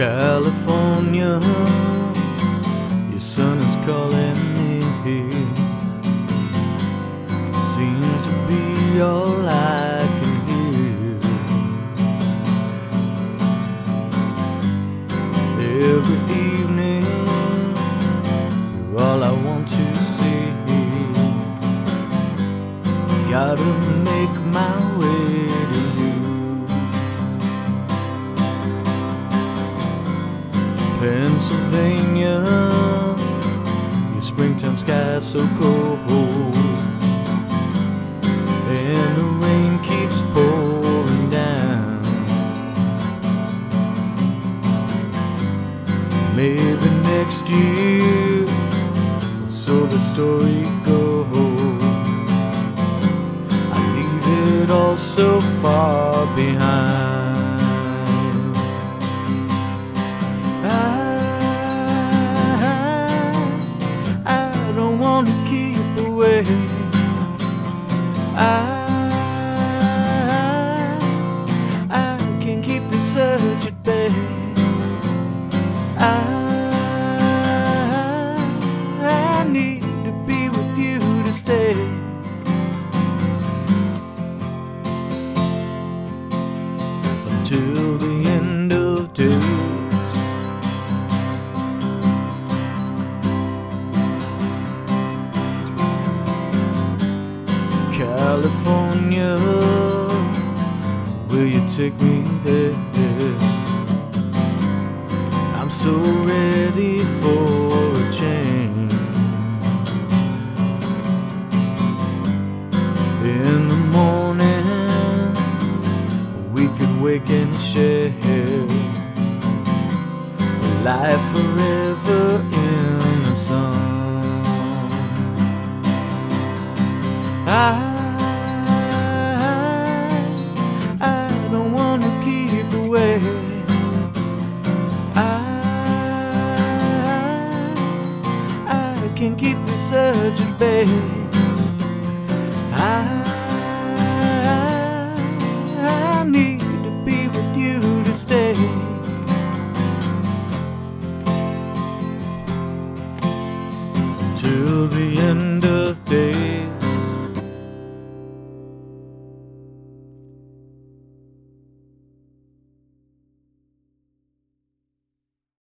California, your sun is calling me. Here. Seems to be all I can hear. Every evening, you're all I want to see. Gotta make my way Pennsylvania, your springtime sky so cold, and the rain keeps pouring down. Maybe next year, so the story goes. I leave it all so far behind. California, will you take me there? I'm so ready for a change. In the morning, we could wake and share life forever I can't keep this urge at bay. I, I need to be with you to stay. Till the end